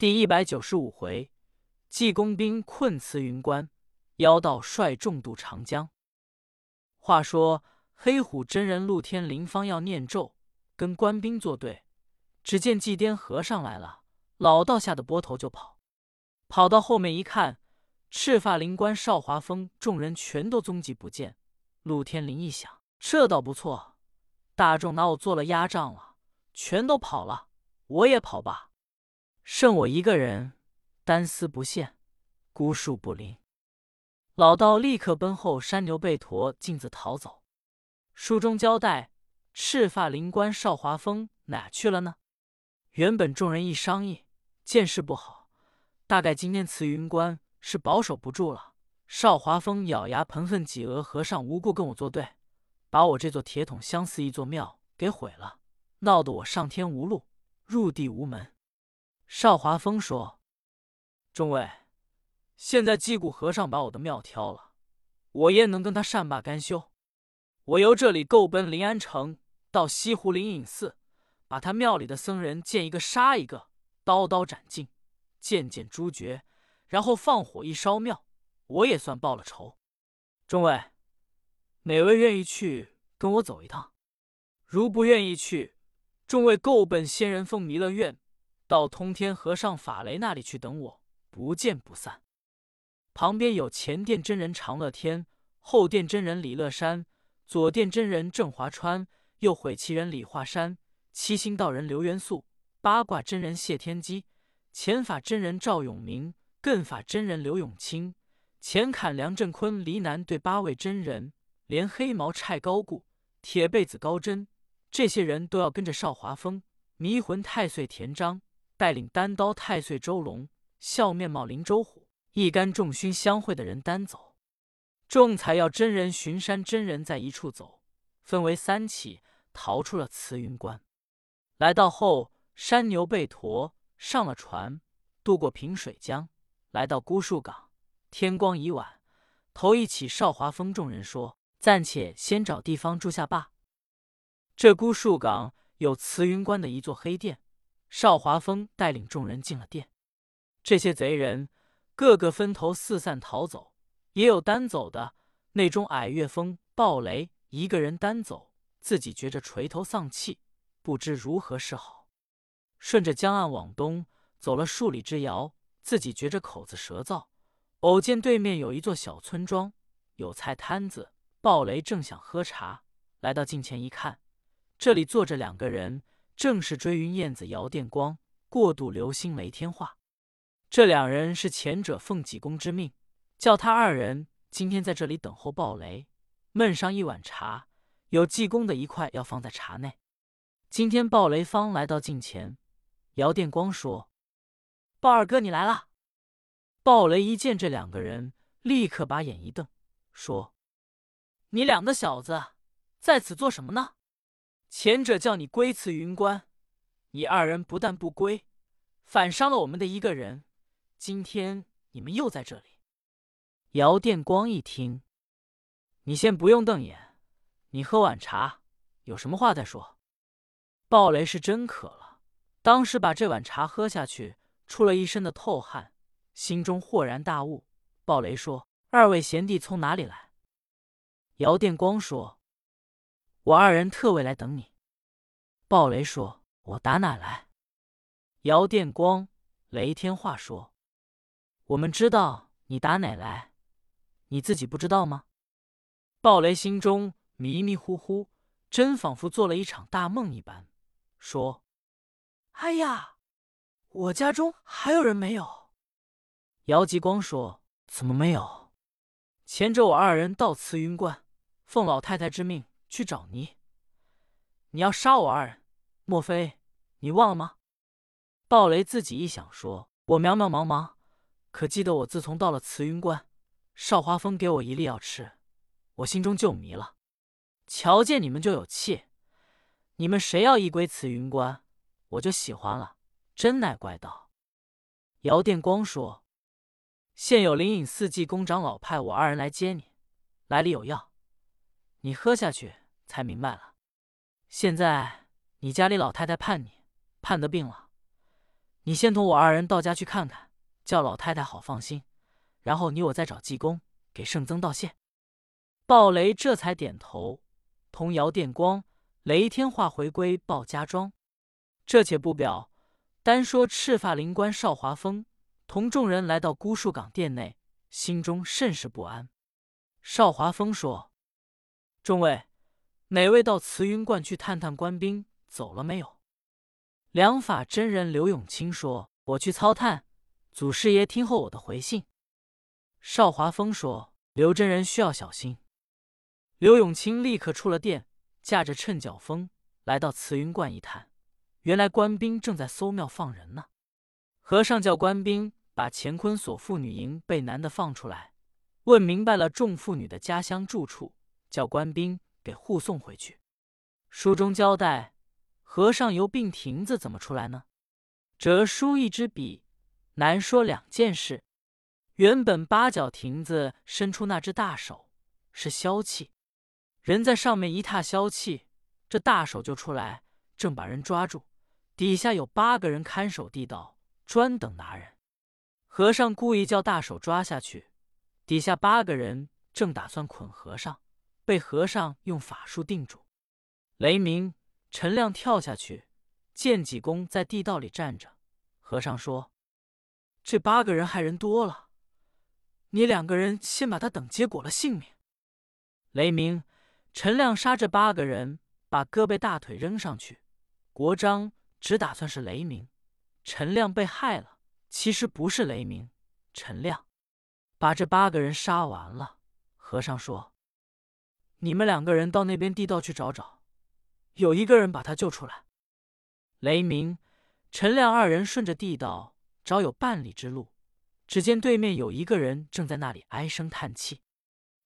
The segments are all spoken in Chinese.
第一百九十五回，济公兵困慈云关，妖道率众渡长江。话说黑虎真人陆天灵方要念咒，跟官兵作对，只见祭颠和尚来了，老道吓得拨头就跑。跑到后面一看，赤发灵官少华峰众人全都踪迹不见。陆天灵一想，这倒不错，大众拿我做了压仗了，全都跑了，我也跑吧。剩我一个人，单丝不线，孤树不林。老道立刻奔后山牛背驮径自逃走。书中交代，赤发灵官少华峰哪去了呢？原本众人一商议，见势不好。大概今天慈云观是保守不住了。少华峰咬牙喷恨：“几额和尚无故跟我作对，把我这座铁桶相似一座庙给毁了，闹得我上天无路，入地无门。”邵华峰说：“众位，现在击鼓和尚把我的庙挑了，我焉能跟他善罢甘休？我由这里够奔临安城，到西湖灵隐寺，把他庙里的僧人见一个杀一个，刀刀斩尽。”件件诛绝，然后放火一烧庙，我也算报了仇。众位，哪位愿意去跟我走一趟？如不愿意去，众位够奔仙人峰弥勒院，到通天和尚法雷那里去等我，不见不散。旁边有前殿真人长乐天，后殿真人李乐山，左殿真人郑华川，右悔其人李华山，七星道人刘元素，八卦真人谢天机。前法真人赵永明，艮法真人刘永清，前砍梁振坤、黎南对八位真人，连黑毛蔡高固、铁背子高真，这些人都要跟着少华峰迷魂太岁田章，带领单刀太岁周龙、笑面貌林周虎，一干众勋相会的人单走。众才要真人巡山真人在一处走，分为三起，逃出了慈云关，来到后山牛背驮。上了船，渡过平水江，来到孤树港。天光已晚，头一起少华峰众人说：“暂且先找地方住下罢。”这孤树港有慈云关的一座黑店，邵华峰带领众人进了店。这些贼人个个分头四散逃走，也有单走的。内中矮月峰暴雷一个人单走，自己觉着垂头丧气，不知如何是好。顺着江岸往东走了数里之遥，自己觉着口子舌燥，偶见对面有一座小村庄，有菜摊子。暴雷正想喝茶，来到近前一看，这里坐着两个人，正是追云燕子姚电光、过度流星雷天化。这两人是前者奉济公之命，叫他二人今天在这里等候暴雷，焖上一碗茶，有济公的一块要放在茶内。今天暴雷方来到近前。姚电光说：“鲍二哥，你来了。”鲍雷一见这两个人，立刻把眼一瞪，说：“你两个小子在此做什么呢？前者叫你归慈云关，你二人不但不归，反伤了我们的一个人。今天你们又在这里。”姚电光一听：“你先不用瞪眼，你喝碗茶，有什么话再说。”鲍雷是真渴了。当时把这碗茶喝下去，出了一身的透汗，心中豁然大悟。鲍雷说：“二位贤弟从哪里来？”姚电光说：“我二人特为来等你。”暴雷说：“我打哪来？”姚电光、雷天化说：“我们知道你打哪来，你自己不知道吗？”暴雷心中迷迷糊糊，真仿佛做了一场大梦一般，说。哎呀，我家中还有人没有？姚吉光说：“怎么没有？前者我二人到慈云观，奉老太太之命去找你。你要杀我二人，莫非你忘了吗？”鲍雷自己一想，说：“我渺渺茫茫，可记得我自从到了慈云观，少华峰给我一粒药吃，我心中就迷了。瞧见你们就有气，你们谁要一归慈云观？”我就喜欢了，真乃怪道。姚电光说：“现有灵隐寺济公长老派我二人来接你，来里有药，你喝下去才明白了。现在你家里老太太盼你，盼得病了，你先同我二人到家去看看，叫老太太好放心。然后你我再找济公给圣僧道谢。”鲍雷这才点头，同姚电光、雷天化回归鲍家庄。这且不表，单说赤发灵官邵华峰同众人来到孤树岗殿内，心中甚是不安。邵华峰说：“众位，哪位到慈云观去探探官兵走了没有？”良法真人刘永清说：“我去操探，祖师爷听候我的回信。”邵华峰说：“刘真人需要小心。”刘永清立刻出了殿，驾着趁脚风来到慈云观一探。原来官兵正在搜庙放人呢。和尚叫官兵把乾坤锁妇女营被男的放出来，问明白了众妇女的家乡住处，叫官兵给护送回去。书中交代，和尚由病亭子怎么出来呢？折书一支笔，难说两件事。原本八角亭子伸出那只大手，是消气，人在上面一踏消气，这大手就出来，正把人抓住。底下有八个人看守地道，专等拿人。和尚故意叫大手抓下去，底下八个人正打算捆和尚，被和尚用法术定住。雷鸣、陈亮跳下去，见济公在地道里站着。和尚说：“这八个人害人多了，你两个人先把他等结果了性命。”雷鸣、陈亮杀这八个人，把胳膊大腿扔上去。国璋。只打算是雷鸣、陈亮被害了，其实不是雷鸣、陈亮，把这八个人杀完了。和尚说：“你们两个人到那边地道去找找，有一个人把他救出来。”雷鸣、陈亮二人顺着地道找有半里之路，只见对面有一个人正在那里唉声叹气。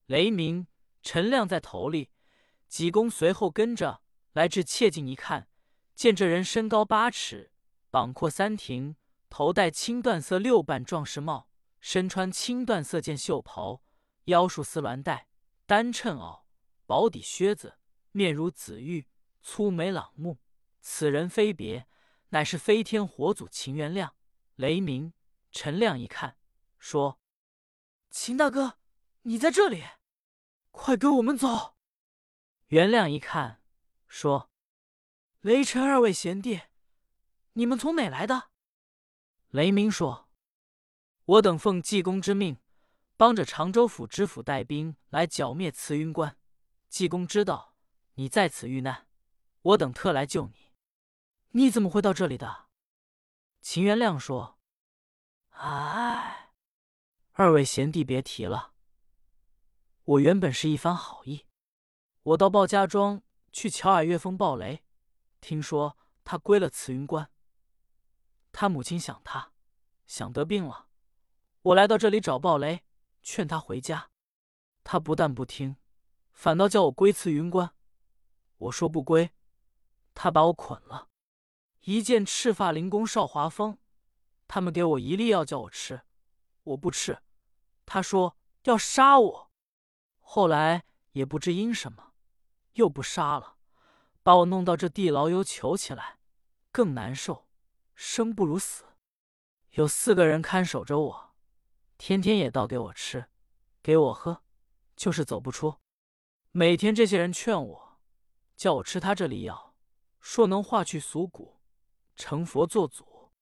雷鸣、陈亮在头里，济公随后跟着来至切近一看。见这人身高八尺，膀阔三庭，头戴青缎色六瓣壮士帽，身穿青缎色件袖袍，腰束丝鸾带，单衬袄，薄底靴子，面如紫玉，粗眉朗目。此人非别，乃是飞天火祖秦元亮。雷鸣、陈亮一看，说：“秦大哥，你在这里，快跟我们走。”元亮一看，说。雷陈二位贤弟，你们从哪来的？雷鸣说：“我等奉济公之命，帮着常州府知府带兵来剿灭慈云观。济公知道你在此遇难，我等特来救你。你怎么会到这里的？”秦元亮说：“哎，二位贤弟别提了，我原本是一番好意，我到鲍家庄去瞧耳岳峰鲍雷。”听说他归了慈云观，他母亲想他，想得病了。我来到这里找鲍雷，劝他回家，他不但不听，反倒叫我归慈云观。我说不归，他把我捆了。一见赤发灵公邵华峰，他们给我一粒药叫我吃，我不吃，他说要杀我。后来也不知因什么，又不杀了。把我弄到这地牢，又囚起来，更难受，生不如死。有四个人看守着我，天天也倒给我吃，给我喝，就是走不出。每天这些人劝我，叫我吃他这里药，说能化去俗骨，成佛做祖。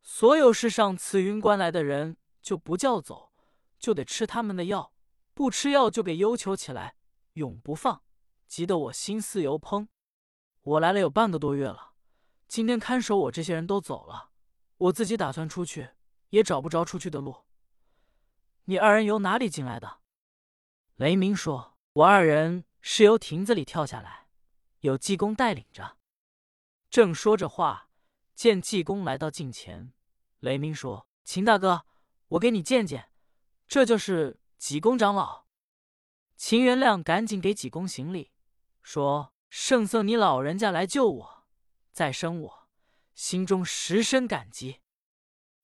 所有世上慈云观来的人，就不叫走，就得吃他们的药，不吃药就给忧囚起来，永不放，急得我心思油烹。我来了有半个多月了，今天看守我这些人都走了，我自己打算出去，也找不着出去的路。你二人由哪里进来的？雷鸣说：“我二人是由亭子里跳下来，有济公带领着。”正说着话，见济公来到近前，雷鸣说：“秦大哥，我给你见见，这就是济公长老。”秦元亮赶紧给济公行礼，说。圣僧，你老人家来救我，再生我，心中十深感激。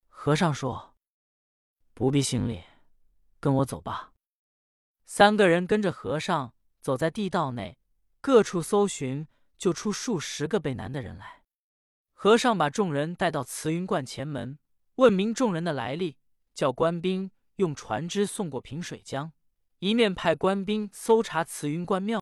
和尚说：“不必行礼，跟我走吧。”三个人跟着和尚走在地道内，各处搜寻，就出数十个被难的人来。和尚把众人带到慈云观前门，问明众人的来历，叫官兵用船只送过平水江，一面派官兵搜查慈云观庙